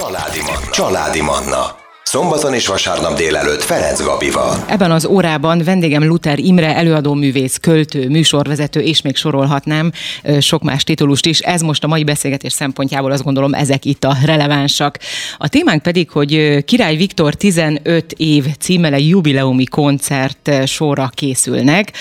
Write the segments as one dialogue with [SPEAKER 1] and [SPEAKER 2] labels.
[SPEAKER 1] Családi Manna. Családi Manna. Szombaton és vasárnap délelőtt Ferenc Gabival.
[SPEAKER 2] Ebben az órában vendégem Luther Imre, előadó művész, költő, műsorvezető, és még sorolhatnám sok más titulust is. Ez most a mai beszélgetés szempontjából azt gondolom ezek itt a relevánsak. A témánk pedig, hogy Király Viktor 15 év címele jubileumi koncert sorra készülnek.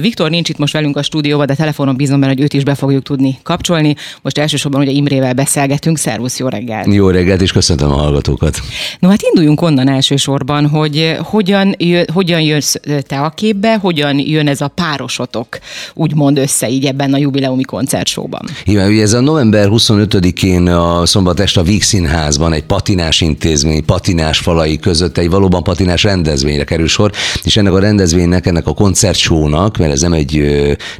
[SPEAKER 2] Viktor nincs itt most velünk a stúdióban, de telefonon bízom benne, hogy őt is be fogjuk tudni kapcsolni. Most elsősorban ugye Imrével beszélgetünk. Szervusz, jó reggelt!
[SPEAKER 3] Jó reggelt, és köszöntöm a hallgatókat!
[SPEAKER 2] No hát induljunk onnan elsősorban, hogy eh, hogyan, jön, hogyan jössz te a képbe, hogyan jön ez a párosotok úgymond össze így ebben a jubileumi koncertsóban.
[SPEAKER 3] Igen, ugye ez a november 25-én a szombat este a Víg Színházban egy patinás intézmény, patinás falai között egy valóban patinás rendezvényre kerül sor, és ennek a rendezvénynek, ennek a koncertsónak, mert ez nem egy,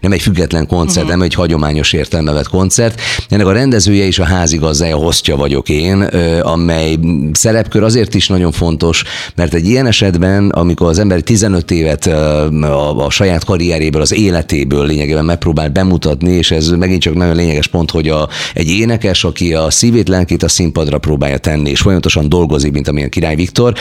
[SPEAKER 3] nem egy független koncert, uh-huh. nem egy hagyományos értelme vett koncert, ennek a rendezője és a házigazdája, hostja vagyok én, amely szerepkör azért is nagyon fontos, mert egy ilyen esetben, amikor az ember 15 évet a, a saját karrieréből, az életéből lényegében megpróbál bemutatni, és ez megint csak nagyon lényeges pont, hogy a, egy énekes, aki a szívét, lelkét a színpadra próbálja tenni, és folyamatosan dolgozik, mint amilyen Király Viktor,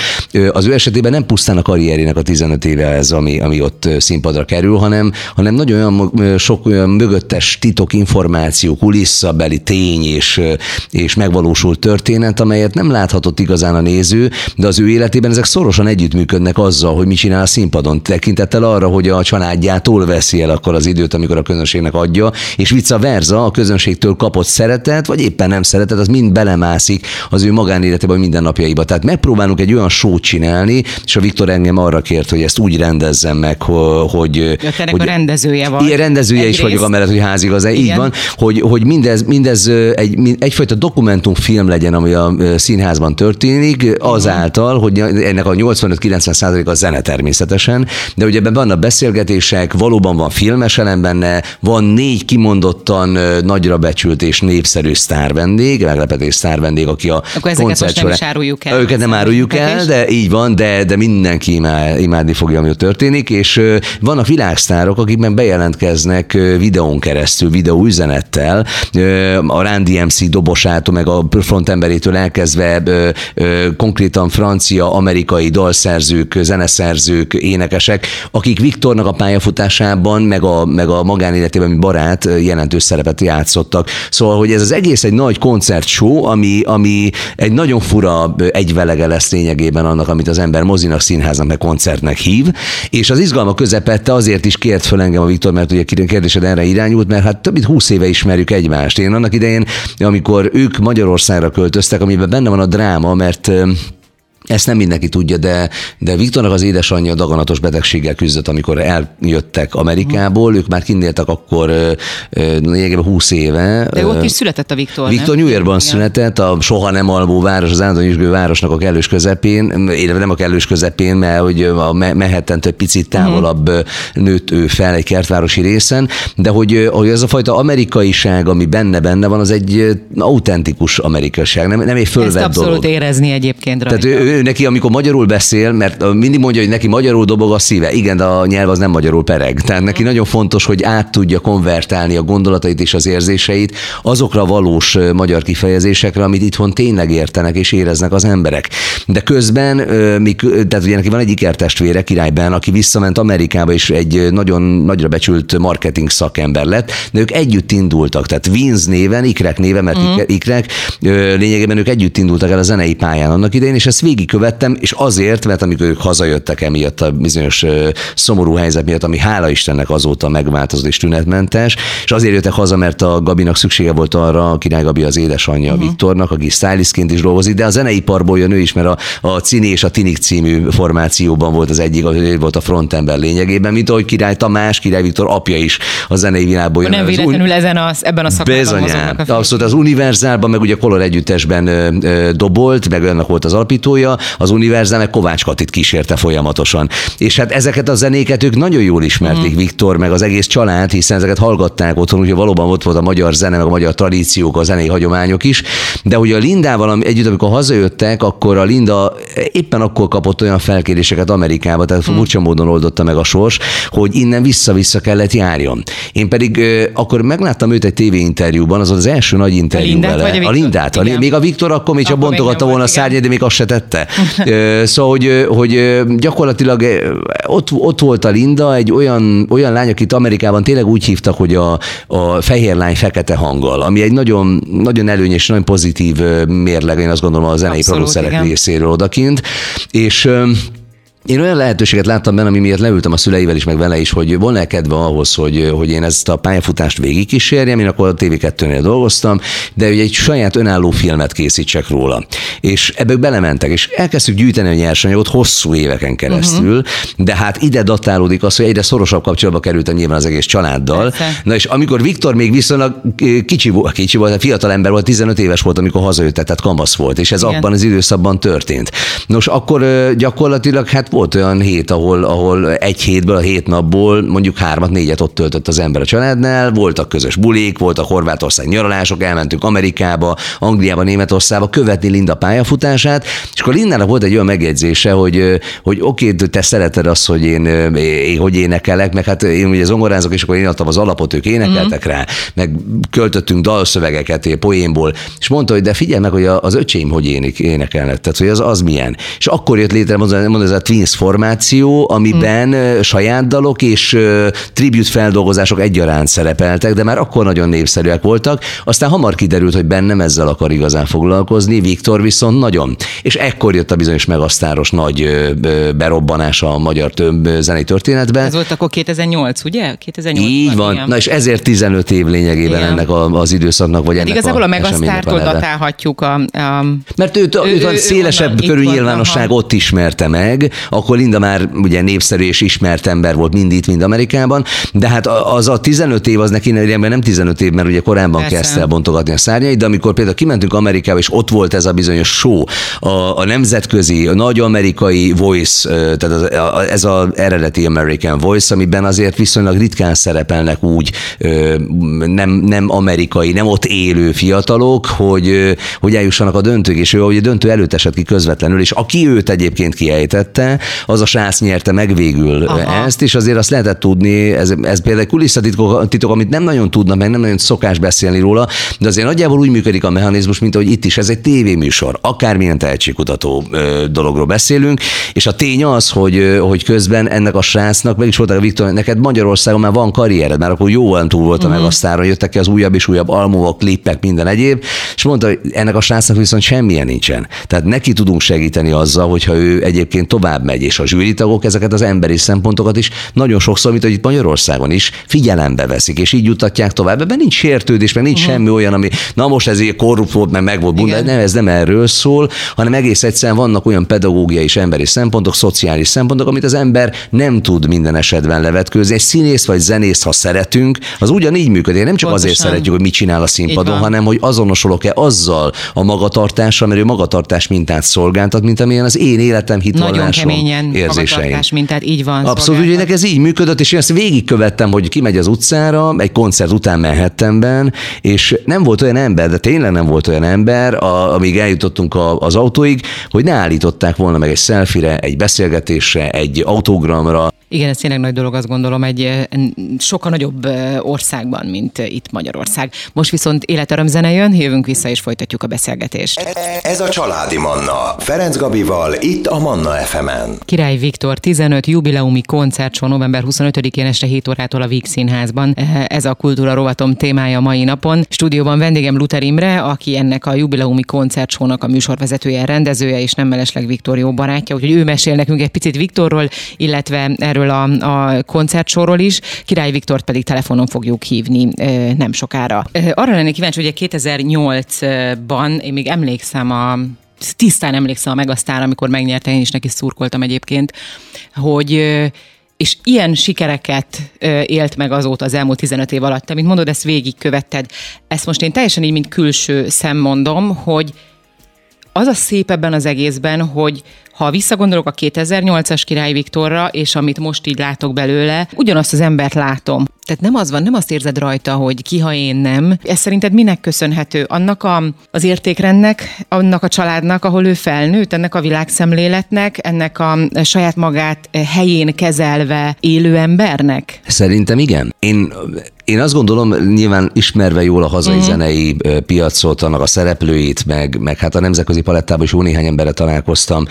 [SPEAKER 3] az ő esetében nem pusztán a karrierének a 15 éve ez, ami, ami ott színpadra kerül, hanem, hanem nagyon olyan sok olyan mögöttes titok, információ, kulisszabeli tény és, és megvalósult történet, amelyet nem láthatott igazán a néző, de az ő életében ezek szorosan együttműködnek azzal, hogy mit csinál a színpadon, tekintettel arra, hogy a családjától veszi el akkor az időt, amikor a közönségnek adja, és vice versa, a közönségtől kapott szeretet, vagy éppen nem szeretet, az mind belemászik az ő magánéletébe, vagy mindennapjaiba. Tehát megpróbálunk egy olyan sót csinálni, és a Viktor engem arra kért, hogy ezt úgy rendezzem meg, hogy...
[SPEAKER 2] Ja, hogy a rendezője van.
[SPEAKER 3] Igen, rendezője is vagyok, amellett, hogy házigazda. Így van, hogy, hogy mindez, mindez egy, egyfajta dokumentumfilm legyen, ami a színházban történik, azáltal, által, hogy ennek a 85-90 százalék a zene természetesen, de ugye ebben vannak beszélgetések, valóban van filmes elem benne, van négy kimondottan nagyra becsült és népszerű sztárvendég, meglepetés sztárvendég, aki a
[SPEAKER 2] Akkor ezeket most nem áruljuk el.
[SPEAKER 3] Őket nem áruljuk el, de így van, de, de mindenki imád, imádni fogja, ami ott történik, és vannak világsztárok, akik meg bejelentkeznek videón keresztül, videó üzenettel, a Randy MC dobosától, meg a frontemberétől elkezdve konkrétan francia, amerikai dalszerzők, zeneszerzők, énekesek, akik Viktornak a pályafutásában, meg a, meg a magánéletében, mint barát jelentős szerepet játszottak. Szóval, hogy ez az egész egy nagy koncertshow, ami, ami egy nagyon fura egyvelege lesz lényegében annak, amit az ember mozinak, színháznak, meg koncertnek hív, és az izgalma közepette azért is kért föl engem a Viktor, mert ugye kérdésed erre irányult, mert hát több mint húsz éve ismerjük egymást. Én annak idején, amikor ők Magyarországra költöztek, amiben benne van a dráma, mert ezt nem mindenki tudja, de, de Viktornak az édesanyja daganatos betegséggel küzdött, amikor eljöttek Amerikából, ők már kinnéltek akkor lényegében 20 éve.
[SPEAKER 2] De ott is született a Viktor,
[SPEAKER 3] Viktor New Yorkban született, a soha nem alvó város, az állandó városnak a kellős közepén, nem a kellős közepén, mert hogy a manhattan egy picit távolabb uh-huh. nőtt ő fel egy kertvárosi részen, de hogy, hogy ez a fajta amerikaiság, ami benne-benne van, az egy autentikus amerikaiság, nem, nem egy fölvett Ezt
[SPEAKER 2] abszolút
[SPEAKER 3] dolog.
[SPEAKER 2] érezni egyébként rajta.
[SPEAKER 3] Tehát ő, ő, neki, amikor magyarul beszél, mert mindig mondja, hogy neki magyarul dobog a szíve. Igen, de a nyelv az nem magyarul pereg. Tehát neki nagyon fontos, hogy át tudja konvertálni a gondolatait és az érzéseit azokra a valós magyar kifejezésekre, amit itthon tényleg értenek és éreznek az emberek. De közben, tehát ugye neki van egy ikertestvére királyban, aki visszament Amerikába, és egy nagyon nagyra becsült marketing szakember lett, de ők együtt indultak, tehát Vince néven, Ikrek néven, mert mm. Ikrek, lényegében ők együtt indultak el a zenei pályán annak idején, és ezt végig végigkövettem, és azért, mert amikor ők hazajöttek emiatt a bizonyos szomorú helyzet miatt, ami hála Istennek azóta megváltozott és tünetmentes, és azért jöttek haza, mert a Gabinak szüksége volt arra, a Király Gabi az édesanyja uh-huh. Viktornak, aki stylistként is dolgozik, de a zeneiparból jön ő is, mert a, a Cini és a Tinik című formációban volt az egyik, ő volt a frontember lényegében, mint ahogy Király Tamás, Király Viktor apja is a zenei világból
[SPEAKER 2] jön. Nem véletlenül un... ezen az, ebben a szakmában
[SPEAKER 3] Bizonyán. Abszolút az Univerzálban, meg ugye Color együttesben ö, ö, dobolt, meg ennek volt az alapítója, az univerzál meg Kovács Katit kísérte folyamatosan. És hát ezeket a zenéket ők nagyon jól ismerték, mm. Viktor, meg az egész család, hiszen ezeket hallgatták otthon, úgyhogy valóban ott volt a magyar zene, meg a magyar tradíciók, a zenei hagyományok is. De hogy a Lindával együtt, amikor hazajöttek, akkor a Linda éppen akkor kapott olyan felkéréseket Amerikába, tehát mm. furcsa módon oldotta meg a sors, hogy innen vissza-vissza kellett járjon. Én pedig akkor megláttam őt egy tévéinterjúban, az az első nagy interjú
[SPEAKER 2] Lindát
[SPEAKER 3] vele.
[SPEAKER 2] a
[SPEAKER 3] a? Lindát. A, még a Viktor akkor még csak bontogatta volna a szárnyát, de még azt se tette. Ö, szóval, hogy, hogy gyakorlatilag ott, ott volt a Linda, egy olyan, olyan lány, akit Amerikában tényleg úgy hívtak, hogy a, a fehér lány fekete hanggal, ami egy nagyon, nagyon előnyös, nagyon pozitív mérleg, én azt gondolom a zenei producerek részéről odakint. És én olyan lehetőséget láttam benne, ami miatt leültem a szüleivel is, meg vele is, hogy volna kedve ahhoz, hogy, hogy én ezt a pályafutást végigkísérjem. Én akkor a TV2-nél dolgoztam, de hogy egy saját önálló filmet készítsek róla. És ebbe belementek, és elkezdtük gyűjteni a nyersanyagot hosszú éveken keresztül, uh-huh. de hát ide datálódik az, hogy egyre szorosabb kapcsolatba kerültem nyilván az egész családdal.
[SPEAKER 2] Persze.
[SPEAKER 3] Na és amikor Viktor még viszonylag eh, kicsi volt, kicsi volt, fiatal ember volt, 15 éves volt, amikor hazajött, tehát kamasz volt, és ez
[SPEAKER 2] Igen.
[SPEAKER 3] abban az időszakban történt. Nos, akkor ö, gyakorlatilag hát volt olyan hét, ahol, ahol egy hétből, a hét napból mondjuk hármat, négyet ott töltött az ember a családnál, voltak közös bulik, voltak Horvátország nyaralások, elmentünk Amerikába, Angliába, Németországba követni Linda pályafutását, és akkor Lindának volt egy olyan megjegyzése, hogy, hogy oké, te szereted azt, hogy én, én hogy énekelek, meg hát én ugye zongorázok, és akkor én adtam az alapot, ők énekeltek rá, meg költöttünk dalszövegeket poénból, és mondta, hogy de figyelj meg, hogy az öcsém hogy ének, énekelnek, tehát hogy az, az milyen. És akkor jött létre, mondom, ez a Twins formáció, amiben hmm. saját dalok és tribute feldolgozások egyaránt szerepeltek, de már akkor nagyon népszerűek voltak. Aztán hamar kiderült, hogy bennem ezzel akar igazán foglalkozni, Viktor viszont nagyon. És ekkor jött a bizonyos megasztáros nagy berobbanása a magyar zenei történetbe.
[SPEAKER 2] Ez volt akkor 2008, ugye? 2008
[SPEAKER 3] Így van.
[SPEAKER 2] igen.
[SPEAKER 3] Na és ezért 15 év lényegében
[SPEAKER 2] Igen.
[SPEAKER 3] ennek a, az időszaknak, vagy
[SPEAKER 2] Hát
[SPEAKER 3] ennek
[SPEAKER 2] igazából a,
[SPEAKER 3] a
[SPEAKER 2] Megasztártól datálhatjuk a, a
[SPEAKER 3] Mert őt
[SPEAKER 2] Ő-
[SPEAKER 3] ő,
[SPEAKER 2] ő- ő
[SPEAKER 3] szélesebb körű nyilvánosság ott ismerte meg, akkor Linda már ugye népszerű és ismert ember volt mind itt, mind Amerikában, de hát az a 15 év, az neki nem 15 év, mert ugye korábban
[SPEAKER 2] Persze.
[SPEAKER 3] kezdte el bontogatni a szárnyait, de amikor például kimentünk Amerikába, és ott volt ez a bizonyos show, a, a nemzetközi, a nagy amerikai voice, tehát az, a, ez az eredeti American voice, amiben azért viszonylag ritkán szerepelnek úgy nem, nem amerikai, nem ott élő fiatalok, hogy, hogy eljussanak a döntők, és ő ugye döntő előtt esett ki közvetlenül, és aki őt egyébként kiejtette, az a srác nyerte meg végül
[SPEAKER 2] Aha.
[SPEAKER 3] ezt, és azért azt lehetett tudni, ez, ez például kulisszatitok, titok, amit nem nagyon tudnak, meg nem nagyon szokás beszélni róla, de azért nagyjából úgy működik a mechanizmus, mint ahogy itt is, ez egy tévéműsor, akármilyen tehetségkutató dologról beszélünk, és a tény az, hogy, hogy közben ennek a srácnak, meg is voltak a Viktor, neked Magyarországon már van karriered, már akkor jóval túl volt a
[SPEAKER 2] Mhm.
[SPEAKER 3] meg a sztáron, jöttek ki az újabb és újabb albumok, klippek, minden egyéb, és mondta, hogy ennek a srácnak viszont semmilyen nincsen. Tehát neki tudunk segíteni azzal, hogyha ő egyébként tovább megy, és a zsűritagok ezeket az emberi szempontokat is nagyon sokszor, mint hogy itt Magyarországon is figyelembe veszik, és így jutatják tovább. Ebben nincs sértődés, meg nincs uh-huh. semmi olyan, ami na most ez így korrupt volt, meg meg volt bunda.
[SPEAKER 2] Igen.
[SPEAKER 3] Nem, ez nem erről szól, hanem egész egyszerűen vannak olyan pedagógiai és emberi szempontok, szociális szempontok, amit az ember nem tud minden esetben levetkőzni. Egy színész vagy zenész, ha szeretünk, az ugyanígy működik. Nem csak azért
[SPEAKER 2] Pontosan.
[SPEAKER 3] szeretjük, hogy mit csinál a színpadon, hanem hogy azonosulok-e azzal a magatartással, mert ő magatartás mintát szolgáltat, mint amilyen az én életem, hitvallásom, érzéseim.
[SPEAKER 2] magatartás mintát, így van.
[SPEAKER 3] Abszolút, ugye ez így működött, és én ezt végigkövettem, hogy kimegy az utcára, egy koncert után Manhattanben, és nem volt olyan ember, de tényleg nem volt olyan ember, a, amíg eljutottunk a, az autóig, hogy ne állították volna meg egy selfire, egy beszélgetésre, egy autogramra,
[SPEAKER 2] Igen, ez tényleg nagy dolog, azt gondolom, egy eh, sokkal nagyobb eh, országban, mint eh, itt Magyarország. Most viszont életörömzene jön, jövünk vissza és folytatjuk a beszélgetést.
[SPEAKER 1] Ez a Családi Manna. Ferenc Gabival, itt a Manna FM-en.
[SPEAKER 2] Király Viktor 15 jubileumi koncertsó november 25-én este 7 órától a Víg Színházban. Eh, Ez a kultúra rovatom témája mai napon. Stúdióban vendégem Luther Imre, aki ennek a jubileumi koncertsónak a műsorvezetője, rendezője és nem mellesleg Viktor jó barátja, úgyhogy ő mesél nekünk egy picit Viktorról, illetve erről a, a koncertsóról is. Király Viktort pedig telefonon fogjuk hívni nem sokára. Arra lennék kíváncsi, hogy 2008-ban, én még emlékszem a tisztán emlékszem a Megasztár, amikor megnyerte, én is neki szurkoltam egyébként, hogy és ilyen sikereket élt meg azóta az elmúlt 15 év alatt. Te, mint mondod, ezt végigkövetted. Ezt most én teljesen így, mint külső szem mondom, hogy az a szép ebben az egészben, hogy ha visszagondolok a 2008-as Király Viktorra, és amit most így látok belőle, ugyanazt az embert látom. Tehát nem az van, nem azt érzed rajta, hogy ki, ha én nem. Ez szerinted minek köszönhető? Annak a, az értékrendnek, annak a családnak, ahol ő felnőtt, ennek a világszemléletnek, ennek a saját magát helyén kezelve élő embernek?
[SPEAKER 3] Szerintem igen. Én én azt gondolom, nyilván ismerve jól a hazai mm. zenei piacot, annak a szereplőit, meg, meg hát a nemzetközi palettában is jó néhány emberre találkoztam.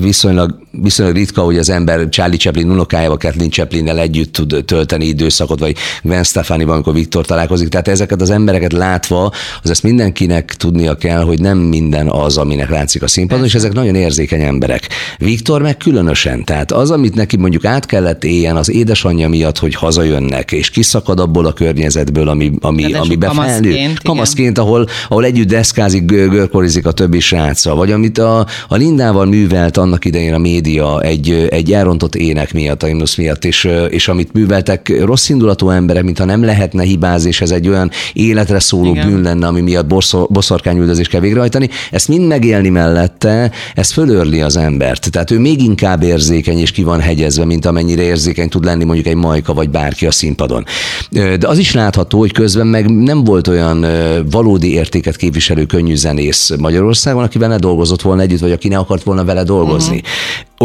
[SPEAKER 3] Viszonylag, viszonylag ritka, hogy az ember Charlie Chaplin unokájával, Kathleen Chaplinnel együtt tud tölteni időszakot, vagy Gwen Stefani, amikor Viktor találkozik. Tehát ezeket az embereket látva, az ezt mindenkinek tudnia kell, hogy nem minden az, aminek látszik a színpadon, és ezek nagyon érzékeny emberek. Viktor meg különösen. Tehát az, amit neki mondjuk át kellett éljen az édesanyja miatt, hogy hazajönnek, és ki kiszakad abból a környezetből, ami, ami, ami befelnő. Kamaszként, ahol, ahol együtt deszkázik, görkorizik a többi sráccal, vagy amit a, a Lindával művelt annak idején a média egy, egy elrontott ének miatt, a himnusz miatt, és, és amit műveltek rossz indulatú emberek, mintha nem lehetne hibázni, és ez egy olyan életre szóló Igen. bűn lenne, ami miatt boszorkányüldözést kell végrehajtani, ezt mind megélni mellette, ez fölörli az embert. Tehát ő még inkább érzékeny és ki van hegyezve, mint amennyire érzékeny tud lenni mondjuk egy majka vagy bárki a színpadon. De az is látható, hogy közben meg nem volt olyan valódi értéket képviselő könnyű zenész Magyarországon, akivel ne dolgozott volna együtt, vagy aki ne akart volna vele dolgozni. Uh-huh.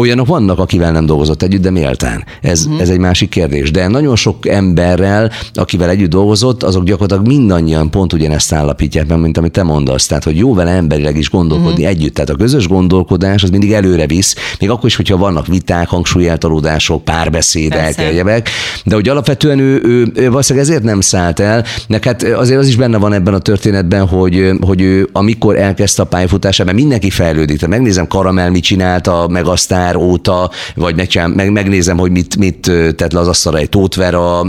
[SPEAKER 3] Olyanok vannak, akivel nem dolgozott együtt, de méltán. Ez, uh-huh. ez egy másik kérdés. De nagyon sok emberrel, akivel együtt dolgozott, azok gyakorlatilag mindannyian pont ugyanezt állapítják meg, mint amit te mondasz. Tehát, hogy jó vele emberileg is gondolkodni uh-huh. együtt. Tehát a közös gondolkodás az mindig előre visz, még akkor is, hogyha vannak viták, hangsúlyeltalódások, párbeszédek, egyebek. De hogy alapvetően ő, ő, ő valószínűleg ezért nem szállt el. Nek hát azért az is benne van ebben a történetben, hogy, hogy ő amikor elkezdte a pályafutását, mert mindenki fejlődik. Tehát megnézem, Karamel mit csinálta, meg aztán január óta, vagy megcsinál, meg, megnézem, hogy mit, mit tett le az asztalra egy Tótvera,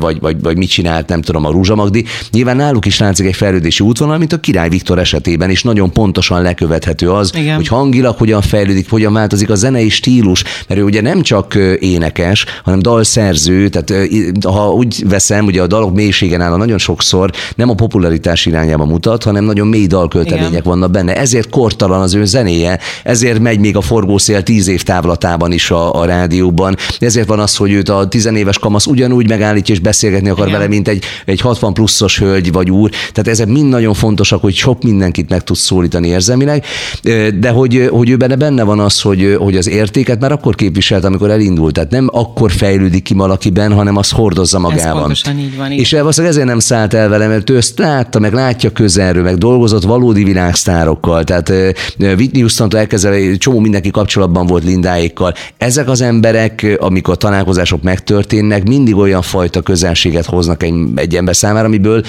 [SPEAKER 3] vagy, vagy, vagy mit csinált, nem tudom, a Rúzsa Magdi. Nyilván náluk is látszik egy fejlődési útvonal, mint a Király Viktor esetében, és nagyon pontosan lekövethető az, Igen. hogy hangilag hogyan fejlődik, hogyan változik a zenei stílus, mert ő ugye nem csak énekes, hanem dalszerző, tehát ha úgy veszem, ugye a dalok mélységen áll nagyon sokszor nem a popularitás irányába mutat, hanem nagyon mély dalköltemények Igen. vannak benne. Ezért kortalan az ő zenéje, ezért megy még a forgószél tíz év távlatában is a, a rádióban. Ezért van az, hogy őt a tizenéves kamasz ugyanúgy megállítja és beszélgetni akar Igen. vele, mint egy, egy 60 pluszos hölgy vagy úr. Tehát ezek mind nagyon fontosak, hogy sok mindenkit meg tud szólítani érzelmileg, de hogy, hogy ő benne, benne van az, hogy, hogy az értéket már akkor képviselt, amikor elindult. Tehát nem akkor fejlődik ki valakiben, hanem az hordozza magában.
[SPEAKER 2] Ez így van. Így.
[SPEAKER 3] És ezért nem szállt el vele, mert ő ezt látta, meg látja közelről, meg dolgozott valódi világsztárokkal. Tehát Whitney Houston-tól elkezdve csomó mindenki kapcsolatban volt Lindáékkal. Ezek az emberek, amikor találkozások megtörténnek, mindig olyan fajta közelséget hoznak egy, egy ember számára, amiből,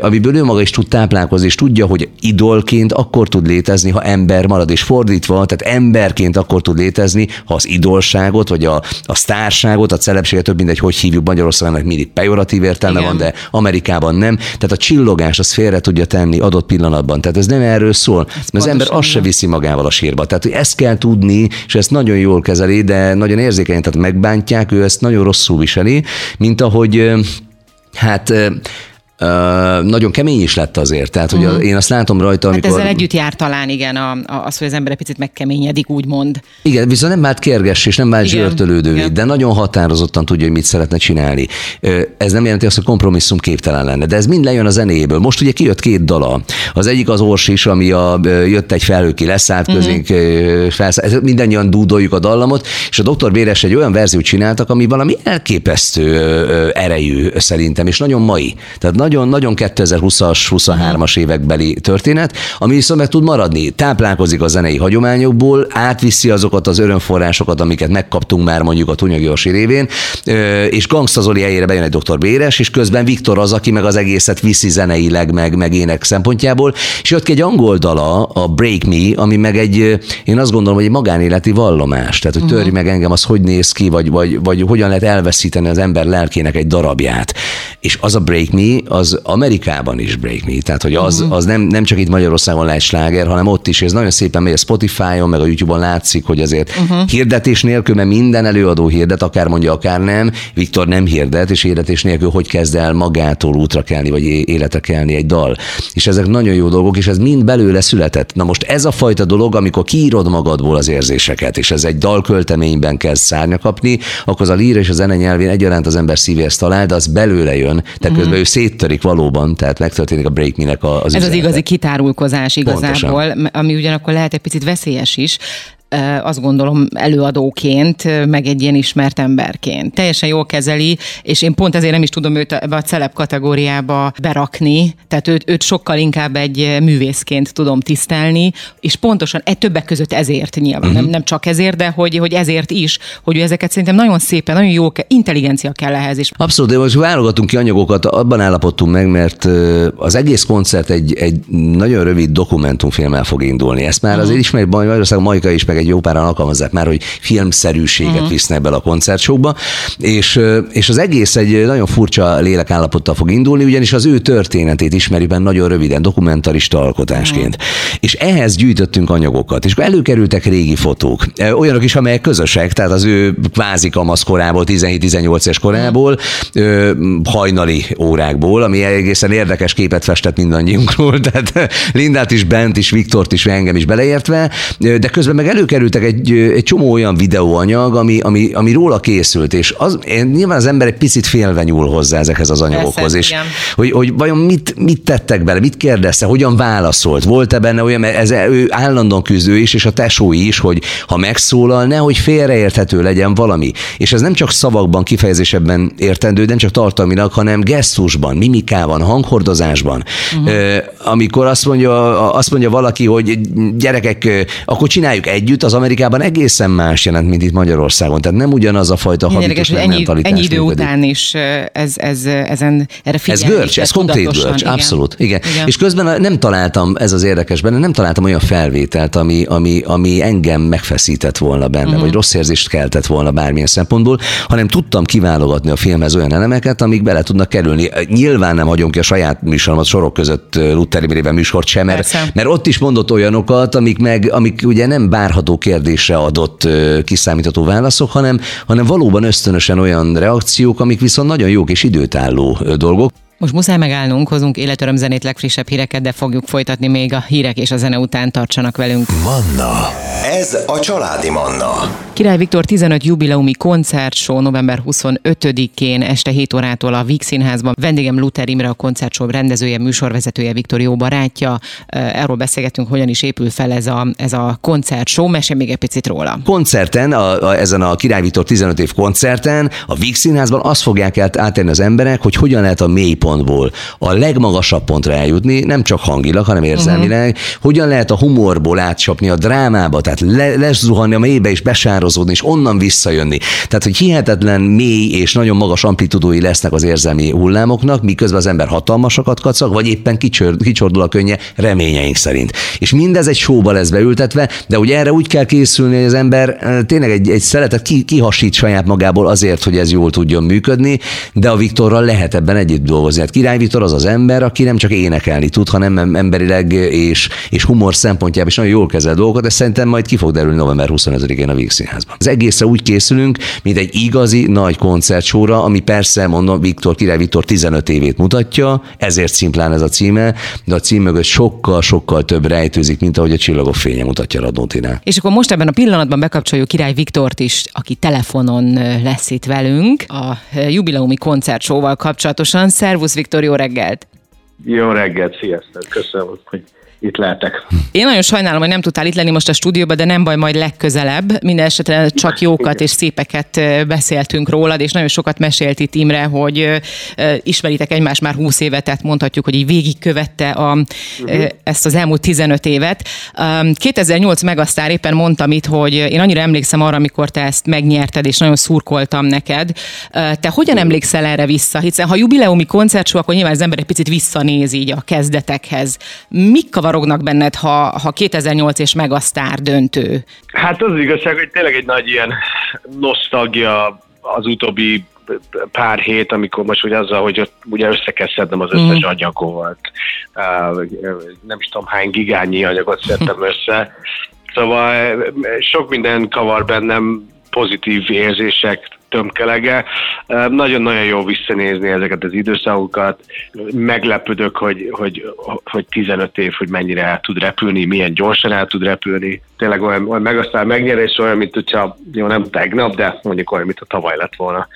[SPEAKER 3] amiből ő maga is tud táplálkozni, és tudja, hogy idolként akkor tud létezni, ha ember marad, és fordítva, tehát emberként akkor tud létezni, ha az idolságot, vagy a, a sztárságot, a celebséget, több mindegy, hogy hívjuk Magyarországon, mindig pejoratív értelme Igen. van, de Amerikában nem. Tehát a csillogás az félre tudja tenni adott pillanatban. Tehát ez nem erről szól, ez mert az ember azt se viszi magával a sírba. Tehát hogy ezt kell tudni, és ezt nagyon jól kezeli, de nagyon érzékeny, tehát megbántják, ő ezt nagyon rosszul viseli, mint ahogy hát nagyon kemény is lett azért. Tehát, hogy uh-huh. én azt látom rajta,
[SPEAKER 2] amikor... Hát ezzel együtt jár talán, igen, a, a, az, hogy az ember egy picit megkeményedik, úgymond.
[SPEAKER 3] Igen, viszont nem vált kérges, és nem vált zsörtölődő, de nagyon határozottan tudja, hogy mit szeretne csinálni. Ez nem jelenti azt, hogy kompromisszum képtelen lenne, de ez mind lejön a zenéből. Most ugye kijött két dala. Az egyik az Orsis, ami a, jött egy felhőki leszállt uh-huh. közénk, felszállt, mindannyian dúdoljuk a dallamot, és a Dr. Véres egy olyan verziót csináltak, ami valami elképesztő erejű szerintem, és nagyon mai. Tehát nagyon-nagyon 2020-as, 23-as évekbeli történet, ami viszont meg tud maradni. Táplálkozik a zenei hagyományokból, átviszi azokat az örömforrásokat, amiket megkaptunk már mondjuk a Tunyagi Orsi révén, és Gangsta Zoli helyére bejön egy doktor Béres, és közben Viktor az, aki meg az egészet viszi zeneileg, meg, meg ének szempontjából, és jött ki egy angol dala, a Break Me, ami meg egy, én azt gondolom, hogy egy magánéleti vallomás, tehát hogy törj meg engem, az hogy néz ki, vagy, vagy, vagy hogyan lehet elveszíteni az ember lelkének egy darabját. És az a Break Me, az Amerikában is Break Me, tehát hogy az, az nem, nem csak itt Magyarországon lehet sláger, hanem ott is, és ez nagyon szépen megy a Spotify-on, meg a YouTube-on látszik, hogy azért uh-huh. hirdetés nélkül, mert minden előadó hirdet, akár mondja, akár nem, Viktor nem hirdet, és hirdetés nélkül hogy kezd el magától útra kelni, vagy életre kelni egy dal. És ezek nagyon jó dolgok, és ez mind belőle született. Na most ez a fajta dolog, amikor kiírod magadból az érzéseket, és ez egy dalkölteményben kezd szárnya kapni, akkor az a líra és a zene nyelvén egyaránt az ember szívéhez talál, de az belőle jön, de közben uh-huh. ő széttörik valóban, tehát megtörténik a break minek az
[SPEAKER 2] Ez
[SPEAKER 3] üzenete.
[SPEAKER 2] az igazi kitárulkozás igazából, Pontosan. ami ugyanakkor lehet egy picit veszélyes is, azt gondolom előadóként, meg egy ilyen ismert emberként. Teljesen jól kezeli, és én pont ezért nem is tudom őt ebbe a celeb kategóriába berakni, tehát őt, őt sokkal inkább egy művészként tudom tisztelni, és pontosan e többek között ezért nyilván, uh-huh. nem, nem csak ezért, de hogy, hogy ezért is, hogy ő ezeket szerintem nagyon szépen, nagyon jó, intelligencia kell ehhez is.
[SPEAKER 3] Abszolút, de most válogatunk ki anyagokat, abban állapodtunk meg, mert az egész koncert egy, egy nagyon rövid dokumentumfilmmel fog indulni. Ezt már uh-huh. azért ismeri Magyarország Majka is, meg egy jó páran alkalmazzák már, hogy filmszerűséget uh-huh. visznek bele a koncertsókba, és, és az egész egy nagyon furcsa lélekállapottal fog indulni, ugyanis az ő történetét ismeri benne nagyon röviden, dokumentarista alkotásként. Uh-huh. És ehhez gyűjtöttünk anyagokat, és akkor előkerültek régi fotók, olyanok is, amelyek közösek, tehát az ő kvázi kamaszkorából, 17-18 éves korából, uh-huh. hajnali órákból, ami egészen érdekes képet festett mindannyiunkról, tehát Lindát is, Bent is, Viktort is, engem is beleértve, de közben meg elő előkerültek egy, egy csomó olyan videóanyag, ami, ami, ami róla készült, és az, nyilván az ember egy picit félve nyúl hozzá ezekhez az anyagokhoz, Persze, és hogy, hogy vajon mit, mit tettek bele, mit kérdezte, hogyan válaszolt, volt-e benne olyan, ez, ő állandóan küzdő is, és a tesói is, hogy ha megszólal, nehogy félreérthető legyen valami. És ez nem csak szavakban, kifejezésebben értendő, nem csak tartalmilag, hanem gesztusban, mimikában, hanghordozásban. Uh-huh. Amikor azt mondja, azt mondja valaki, hogy gyerekek, akkor csináljuk együtt, az Amerikában egészen más jelent, mint itt Magyarországon. Tehát nem ugyanaz a fajta habitus
[SPEAKER 2] ennyi, mentalitás. Ennyi idő működik. után is ez, ez, ezen, erre figyelni.
[SPEAKER 3] Ez görcs, ez konkrét görcs, igen. abszolút. Igen. igen. És közben nem találtam, ez az érdekes benne, nem találtam olyan felvételt, ami, ami, ami engem megfeszített volna benne, uh-huh. vagy rossz érzést keltett volna bármilyen szempontból, hanem tudtam kiválogatni a filmhez olyan elemeket, amik bele tudnak kerülni. Nyilván nem hagyom ki a saját műsoromat sorok között Luther műsort sem, mert, mert ott is mondott olyanokat, amik meg, amik ugye nem várható kérdésre adott kiszámítható válaszok, hanem, hanem valóban ösztönösen olyan reakciók, amik viszont nagyon jók és időtálló dolgok.
[SPEAKER 2] Most muszáj megállnunk, hozunk életöröm zenét, legfrissebb híreket, de fogjuk folytatni még a hírek és a zene után tartsanak velünk.
[SPEAKER 1] Manna. Ez a családi Manna.
[SPEAKER 2] Király Viktor 15 jubileumi koncertshow november 25-én este 7 órától a Víg Színházban. Vendégem Luther Imre, a koncertshow rendezője, műsorvezetője, Viktor jó barátja. Erről beszélgetünk, hogyan is épül fel ez a, ez a koncertshow. Mesélj még egy picit róla.
[SPEAKER 3] Koncerten, a, a, ezen a Király Viktor 15 év koncerten, a Víg Színházban azt fogják átérni az emberek, hogy hogyan lehet a mélypontból a legmagasabb pontra eljutni, nem csak hangilag, hanem érzelmileg, uh-huh. hogyan lehet a humorból átcsapni a drámába, tehát le, lezuhanni a mélybe és besár meghatározódni, és onnan visszajönni. Tehát, hogy hihetetlen mély és nagyon magas amplitudói lesznek az érzelmi hullámoknak, miközben az ember hatalmasakat kacag, vagy éppen kicsör, kicsordul a könnye reményeink szerint. És mindez egy showba lesz beültetve, de ugye erre úgy kell készülni, hogy az ember tényleg egy, egy szeletet ki, kihasít saját magából azért, hogy ez jól tudjon működni, de a Viktorral lehet ebben együtt dolgozni. Hát Király Viktor az az ember, aki nem csak énekelni tud, hanem emberileg és, és humor szempontjából is nagyon jól kezel dolgokat, ez szerintem majd ki fog derülni november 25-én a Vígszín színházban. Az egészre úgy készülünk, mint egy igazi nagy koncertsóra, ami persze, mondom, Viktor, Király Viktor 15 évét mutatja, ezért szimplán ez a címe, de a cím mögött sokkal-sokkal több rejtőzik, mint ahogy a csillagok fénye mutatja Radnótinál.
[SPEAKER 2] És akkor most ebben a pillanatban bekapcsoljuk Király Viktort is, aki telefonon lesz itt velünk a jubileumi koncertsóval kapcsolatosan. Szervusz Viktor, jó reggelt!
[SPEAKER 4] Jó reggelt, sziasztok! Köszönöm, hogy itt lehetek.
[SPEAKER 2] Én nagyon sajnálom, hogy nem tudtál itt lenni most a stúdióban, de nem baj, majd legközelebb. Minden esetre csak jókat és szépeket beszéltünk rólad, és nagyon sokat mesélt itt Imre, hogy ismeritek egymást már 20 évet, tehát mondhatjuk, hogy így végigkövette a, uh-huh. ezt az elmúlt 15 évet. 2008 Megasztár éppen mondtam itt, hogy én annyira emlékszem arra, amikor te ezt megnyerted, és nagyon szurkoltam neked. Te hogyan emlékszel erre vissza? Hiszen ha jubileumi koncertsó, akkor nyilván az ember egy picit visszanéz így a kezdetekhez. Mik kavar forognak benned, ha, ha 2008 és meg a sztár döntő?
[SPEAKER 4] Hát az, az igazság, hogy tényleg egy nagy ilyen nosztalgia az utóbbi pár hét, amikor most ugye azzal, hogy ott ugye össze kell szednem az összes mm. anyagomat. Uh, nem is tudom hány gigányi anyagot szedtem össze. Szóval sok minden kavar bennem, pozitív érzések, tömkelege. Nagyon-nagyon jó visszanézni ezeket az időszakokat. Meglepődök, hogy, hogy, hogy 15 év, hogy mennyire el tud repülni, milyen gyorsan el tud repülni. Tényleg olyan, olyan meg aztán megnyerés olyan, mint hogyha, jó nem tegnap, de mondjuk olyan, mint a tavaly lett volna.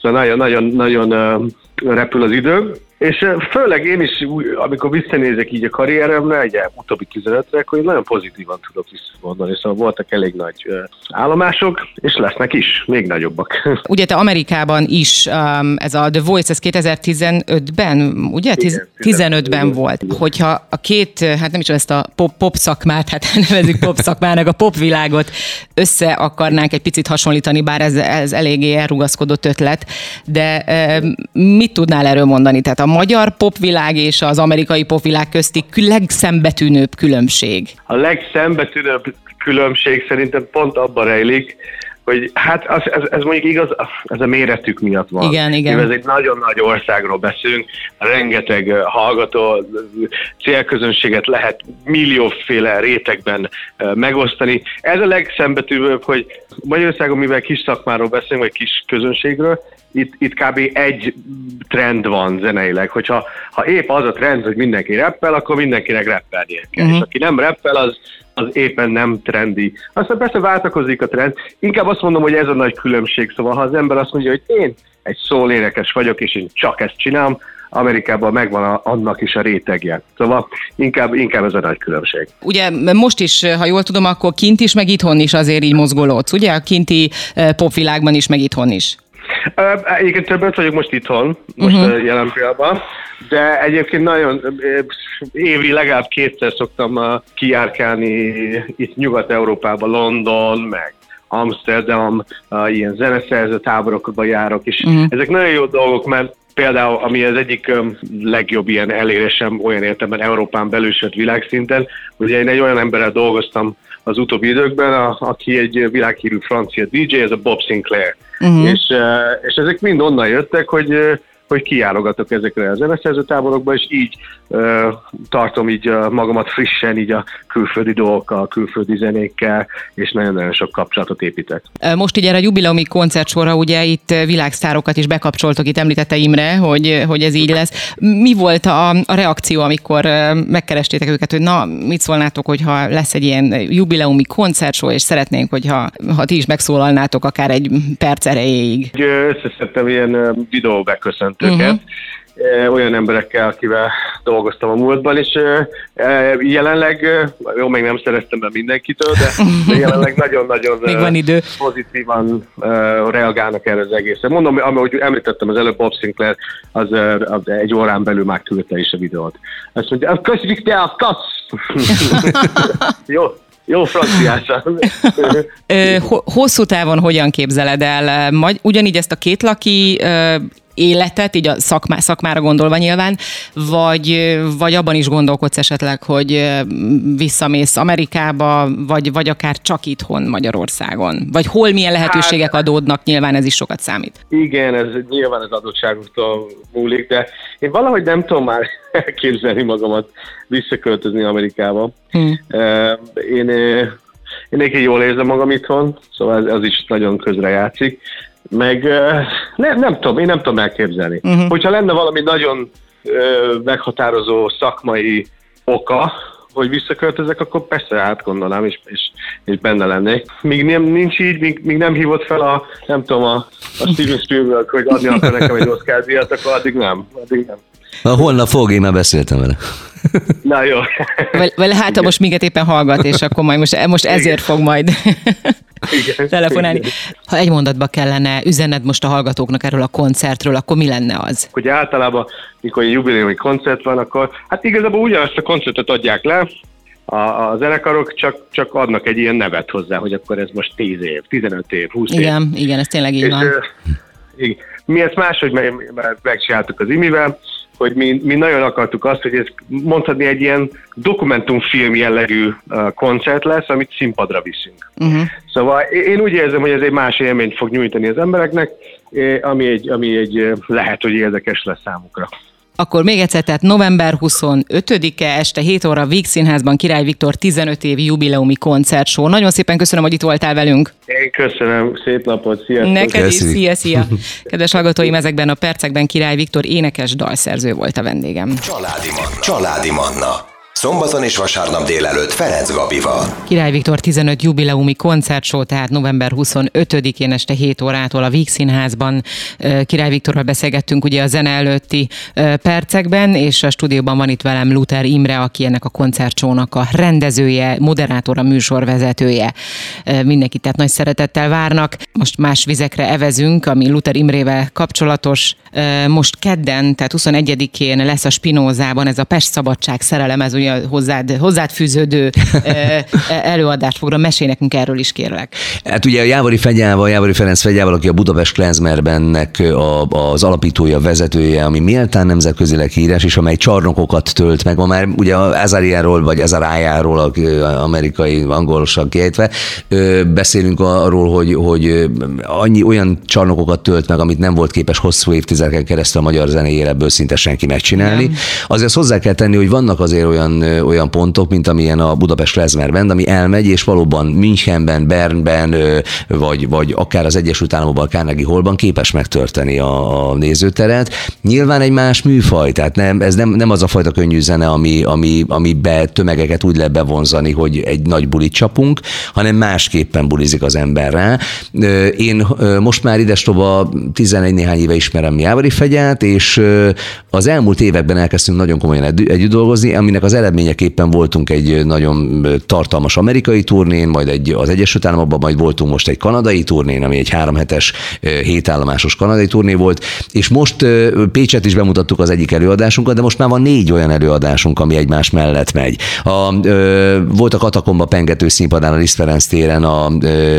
[SPEAKER 4] Szóval nagyon-nagyon-nagyon repül az idő. És főleg én is, amikor visszanézek így a karrieremre, ugye utóbbi 15-re, akkor én nagyon pozitívan tudok visszamondani, szóval voltak elég nagy állomások, és lesznek is, még nagyobbak.
[SPEAKER 2] Ugye te Amerikában is um, ez a The Voice, ez 2015-ben, ugye? Igen, 15-ben volt. Hogyha a két, hát nem is ezt a pop, pop szakmát, hát nevezik pop szakmának, a pop világot össze akarnánk egy picit hasonlítani, bár ez, ez eléggé elrugaszkodott ötlet, de mit tudnál erről mondani? Tehát a magyar popvilág és az amerikai popvilág közti legszembetűnőbb különbség?
[SPEAKER 4] A legszembetűnőbb különbség szerintem pont abban rejlik, hogy hát az, ez, ez mondjuk igaz, ez a méretük miatt van.
[SPEAKER 2] Igen, igen.
[SPEAKER 4] Ez egy nagyon nagy országról beszélünk, rengeteg hallgató, célközönséget lehet millióféle rétegben megosztani. Ez a legszembetűbb, hogy Magyarországon, mivel kis szakmáról beszélünk, vagy kis közönségről, itt, itt kb. egy trend van zeneileg, hogyha ha épp az a trend, hogy mindenki reppel, akkor mindenkinek rappelnie kell. Uh-huh. És aki nem reppel, az, az éppen nem trendi. Aztán persze váltakozik a trend. Inkább azt mondom, hogy ez a nagy különbség. Szóval ha az ember azt mondja, hogy én egy szólénekes vagyok, és én csak ezt csinálom, Amerikában megvan a, annak is a rétegje. Szóval inkább, inkább ez a nagy különbség.
[SPEAKER 2] Ugye most is, ha jól tudom, akkor kint is, meg itthon is azért így mozgolódsz, ugye? A kinti eh, popvilágban is, meg itthon is.
[SPEAKER 4] Egyébként többet vagyok most itthon, most uh-huh. jelen pillanatban, de egyébként nagyon évi legalább kétszer szoktam kijárkálni itt Nyugat-Európában, London, meg Amsterdam, ilyen zeneszerző táborokba járok, és uh-huh. ezek nagyon jó dolgok, mert például, ami az egyik legjobb ilyen elérésem olyan értelemben Európán belül, sőt világszinten, ugye én egy olyan emberrel dolgoztam az utóbbi időkben, a, aki egy világhírű francia DJ, ez a Bob Sinclair. Uh-huh. És, és ezek mind onnan jöttek, hogy hogy kiárogatok ezekre a zeneszerző táborokba, és így ö, tartom így magamat frissen így a külföldi dolgokkal, külföldi zenékkel, és nagyon-nagyon sok kapcsolatot építek.
[SPEAKER 2] Most ugye erre a jubileumi koncertsorra ugye itt világsztárokat is bekapcsoltok, itt említette Imre, hogy, hogy ez így lesz. Mi volt a, a reakció, amikor megkerestétek őket, hogy na, mit szólnátok, hogyha lesz egy ilyen jubileumi koncertsor, és szeretnénk, hogyha ha ti is megszólalnátok akár egy perc erejéig.
[SPEAKER 4] Összeszedtem ilyen videó beköszönt őket. Uh-huh. Olyan emberekkel, akivel dolgoztam a múltban, és jelenleg, jó, még nem szereztem be mindenkitől, de, jelenleg nagyon-nagyon
[SPEAKER 2] van idő.
[SPEAKER 4] pozitívan reagálnak erre az egészre. Mondom, ahogy említettem az előbb, Bob Sinclair az, az egy órán belül már küldte is a videót. Azt mondja, köszönjük te a kasz! jó, jó franciásan.
[SPEAKER 2] Hosszú távon hogyan képzeled el? Ugyanígy ezt a két laki életet, így a szakmá, szakmára gondolva nyilván, vagy, vagy abban is gondolkodsz esetleg, hogy visszamész Amerikába, vagy, vagy akár csak itthon Magyarországon? Vagy hol milyen lehetőségek hát, adódnak, nyilván ez is sokat számít.
[SPEAKER 4] Igen, ez nyilván az adottságoktól múlik, de én valahogy nem tudom már elképzelni magamat visszaköltözni Amerikába. Hmm. Én, én én jól érzem magam itthon, szóval ez, ez is nagyon közre játszik meg nem, nem tudom, én nem tudom elképzelni. Uh-huh. Hogyha lenne valami nagyon ö, meghatározó szakmai oka, hogy visszaköltözek, akkor persze átgondolnám, és, és, és benne lennék. Míg nem, nincs így, míg, míg nem hívott fel a, nem tudom, a, a Steven Spielberg, hogy adni akar nekem egy Oscar díjat, akkor addig nem. Addig nem.
[SPEAKER 3] Na, holnap fog, én már beszéltem vele.
[SPEAKER 4] Na jó.
[SPEAKER 2] Vele hát, ha most minket éppen hallgat, és akkor majd most, most ezért fog majd igen, telefonálni. Igen. Ha egy mondatba kellene üzened most a hallgatóknak erről a koncertről, akkor mi lenne az?
[SPEAKER 4] Hogy általában, mikor egy jubileumi koncert van, akkor hát igazából ugyanazt a koncertet adják le, a, a zenekarok csak, csak adnak egy ilyen nevet hozzá, hogy akkor ez most 10 év, 15 év, 20
[SPEAKER 2] év. Igen, igen, ez tényleg így és, van.
[SPEAKER 4] igen. Mi ezt máshogy megcsináltuk az imivel, hogy mi, mi nagyon akartuk azt, hogy ez mondhatni egy ilyen dokumentumfilm jellegű uh, koncert lesz, amit színpadra viszünk. Uh-huh. Szóval én úgy érzem, hogy ez egy más élményt fog nyújtani az embereknek, ami egy, ami egy eh, lehet, hogy érdekes lesz számukra.
[SPEAKER 2] Akkor még egyszer, tehát november 25-e este 7 óra Víg Színházban Király Viktor 15 évi jubileumi koncertsó. Nagyon szépen köszönöm, hogy itt voltál velünk.
[SPEAKER 4] Én köszönöm, szép napot, sziasztok!
[SPEAKER 2] Neked is, szia, szia! Kedves hallgatóim, ezekben a percekben Király Viktor énekes dalszerző volt a vendégem.
[SPEAKER 1] Családi Manna. Családi Manna. Szombaton és vasárnap délelőtt Ferenc Gabival.
[SPEAKER 2] Király Viktor 15 jubileumi koncertsó, tehát november 25-én este 7 órától a Víg Színházban. Király Viktorral beszélgettünk ugye a zene előtti percekben, és a stúdióban van itt velem Luther Imre, aki ennek a koncertsónak a rendezője, moderátora, műsorvezetője. Mindenkit tehát nagy szeretettel várnak. Most más vizekre evezünk, ami Luther Imrével kapcsolatos. Most kedden, tehát 21-én lesz a Spinózában ez a Pest Szabadság szerelem, ez ugye a hozzád, hozzád fűződő előadást fogra. Mesélj nekünk erről is, kérlek.
[SPEAKER 3] Hát ugye a Jávari Fegyával, Jávari Ferenc Fegyával, aki a Budapest Klenzmerbennek a, az alapítója, vezetője, ami méltán nemzetközileg híres, és amely csarnokokat tölt meg. Ma már ugye Azariáról, vagy Azarájáról, amerikai angolosan kiejtve, beszélünk arról, hogy, hogy annyi olyan csarnokokat tölt meg, amit nem volt képes hosszú évtizedeken keresztül a magyar zenéjére ebből szinte senki megcsinálni. Nem. Azért hozzá kell tenni, hogy vannak azért olyan olyan pontok, mint amilyen a Budapest Klezmer Band, ami elmegy, és valóban Münchenben, Bernben, vagy, vagy akár az Egyesült Államokban, Carnegie Hallban képes megtörteni a, a nézőteret. Nyilván egy más műfaj, tehát nem, ez nem, nem az a fajta könnyű zene, ami, ami, ami be tömegeket úgy lehet bevonzani, hogy egy nagy bulit csapunk, hanem másképpen bulizik az ember rá. Én most már idestova 11 néhány éve ismerem Jávari Fegyát, és az elmúlt években elkezdtünk nagyon komolyan együtt dolgozni, aminek az eredményeképpen voltunk egy nagyon tartalmas amerikai turnén, majd egy az Egyesült Államokban, majd voltunk most egy kanadai turnén, ami egy háromhetes, hétállomásos kanadai turné volt, és most Pécset is bemutattuk az egyik előadásunkat, de most már van négy olyan előadásunk, ami egymás mellett megy. A, volt a Katakomba pengető színpadán a Liszt téren a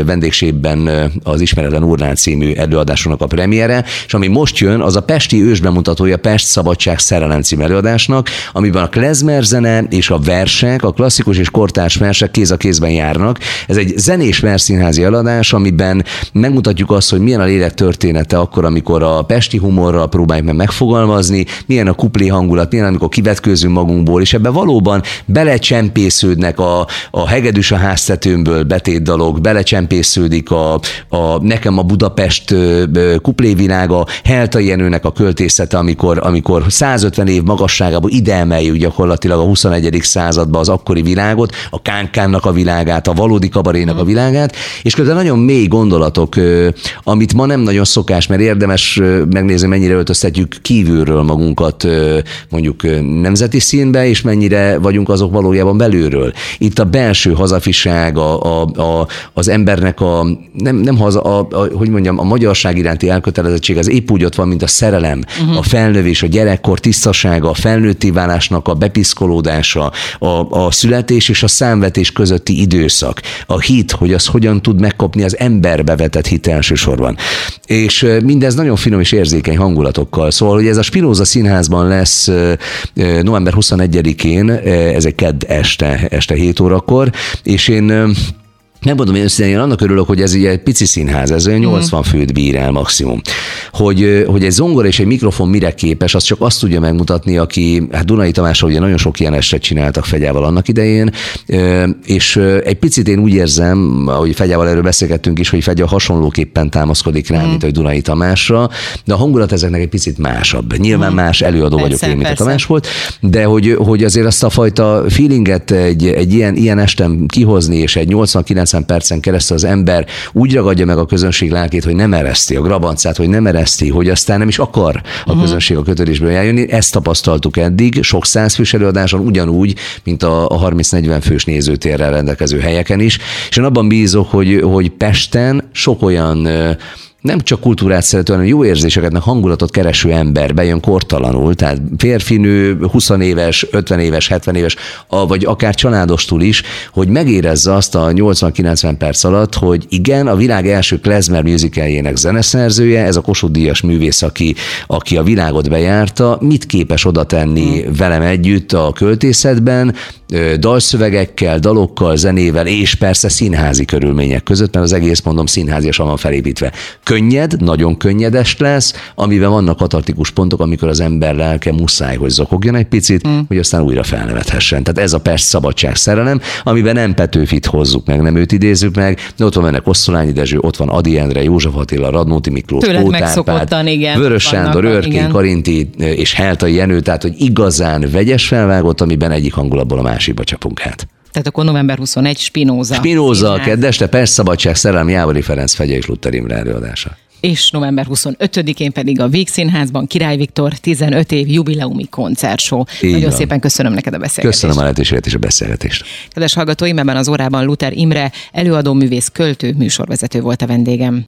[SPEAKER 3] vendégségben az Ismeretlen Urnán című előadásunknak a premiere, és ami most jön, az a Pesti ősbemutatója Pest Szabadság Szerelem című előadásnak, amiben a klezmer zene és a versek, a klasszikus és kortárs versek kéz a kézben járnak. Ez egy zenés verszínházi eladás, amiben megmutatjuk azt, hogy milyen a lélek története akkor, amikor a pesti humorral próbáljuk meg megfogalmazni, milyen a kuplé hangulat, milyen amikor kivetkőzünk magunkból, és ebbe valóban belecsempésződnek a, a hegedűs a háztetőmből betét dalok, belecsempésződik a, a nekem a Budapest kuplévilága, Helta Jenőnek a költészete, amikor, amikor 150 év magasságából ide emeljük gyakorlatilag a 21. században az akkori világot, a kánkánnak a világát, a valódi kabarénak a világát, és közben nagyon mély gondolatok, amit ma nem nagyon szokás, mert érdemes megnézni, mennyire öltöztetjük kívülről magunkat mondjuk nemzeti színbe, és mennyire vagyunk azok valójában belülről. Itt a belső hazafiság, a, a, a, az embernek a, nem, nem haza, a, a, hogy mondjam, a magyarság iránti elkötelezettség az épp úgy ott van, mint a szerelem, uh-huh. a felnövés, a gyerekkor tisztasága, a felnőtté válásnak a bepiszkolódása, a, a születés és a számvetés közötti időszak, a hit, hogy az hogyan tud megkapni az emberbe vetett hit elsősorban. És mindez nagyon finom és érzékeny hangulatokkal. Szóval, hogy ez a Spinoza színházban lesz november 21-én, ez egy kedd este, este 7 órakor, és én Megmondom én össze, én annak örülök, hogy ez így egy pici színház, ez olyan 80 mm. főt bír el maximum. Hogy, hogy egy zongor és egy mikrofon mire képes, az csak azt tudja megmutatni, aki, hát Dunai Tamásra ugye nagyon sok ilyen estet csináltak Fegyával annak idején, és egy picit én úgy érzem, ahogy Fegyával erről beszélgettünk is, hogy Fegya hasonlóképpen támaszkodik rá, mm. mint a Dunai Tamásra, de a hangulat ezeknek egy picit másabb. Nyilván mm. más előadó persze, vagyok én, mint persze. a Tamás volt, de hogy, hogy azért azt a fajta feelinget egy, egy ilyen, ilyen estem kihozni, és egy 89 90 percen keresztül az ember úgy ragadja meg a közönség lelkét, hogy nem ereszti a grabancát, hogy nem ereszti, hogy aztán nem is akar a uh-huh. közönség a kötődésből eljönni. Ezt tapasztaltuk eddig, sok száz fős előadáson, ugyanúgy, mint a, a 30-40 fős nézőtérrel rendelkező helyeken is. És én abban bízok, hogy, hogy Pesten sok olyan nem csak kultúrát szerető, hanem jó érzéseket, hangulatot kereső ember bejön kortalanul, tehát férfi, nő, 20 éves, 50 éves, 70 éves, vagy akár családostul is, hogy megérezze azt a 80-90 perc alatt, hogy igen, a világ első klezmer musicaljének zeneszerzője, ez a Kossuth Díjas művész, aki, aki a világot bejárta, mit képes oda tenni hmm. velem együtt a költészetben, dalszövegekkel, dalokkal, zenével, és persze színházi körülmények között, mert az egész mondom színháziasan van felépítve. Könnyed, nagyon könnyedes lesz, amiben vannak katartikus pontok, amikor az ember lelke muszáj, hogy zokogjon egy picit, mm. hogy aztán újra felnevethessen. Tehát ez a perc szabadság szerelem, amiben nem Petőfit hozzuk meg, nem őt idézzük meg, de ott van ennek Osszolányi Dezső, ott van Adi Endre, József Attila, Radnóti Miklós,
[SPEAKER 2] Árpád, igen,
[SPEAKER 3] Vörös Sándor, Örkény, Karinti és Heltai Jenő, tehát hogy igazán vegyes felvágott, amiben egyik hangulatból a másikba csapunk át.
[SPEAKER 2] Tehát akkor november 21 Spinoza.
[SPEAKER 3] Spinoza a kedves, de persze szabadság, szerelem, Jávori Ferenc Fegye és Luther Imre előadása.
[SPEAKER 2] És november 25-én pedig a Víg Színházban Király Viktor 15 év jubileumi koncertsó. Nagyon van. szépen köszönöm neked a beszélgetést.
[SPEAKER 3] Köszönöm a lehetőséget és a beszélgetést.
[SPEAKER 2] Kedves hallgatóim, ebben az órában Luther Imre előadó művész, költő, műsorvezető volt a vendégem.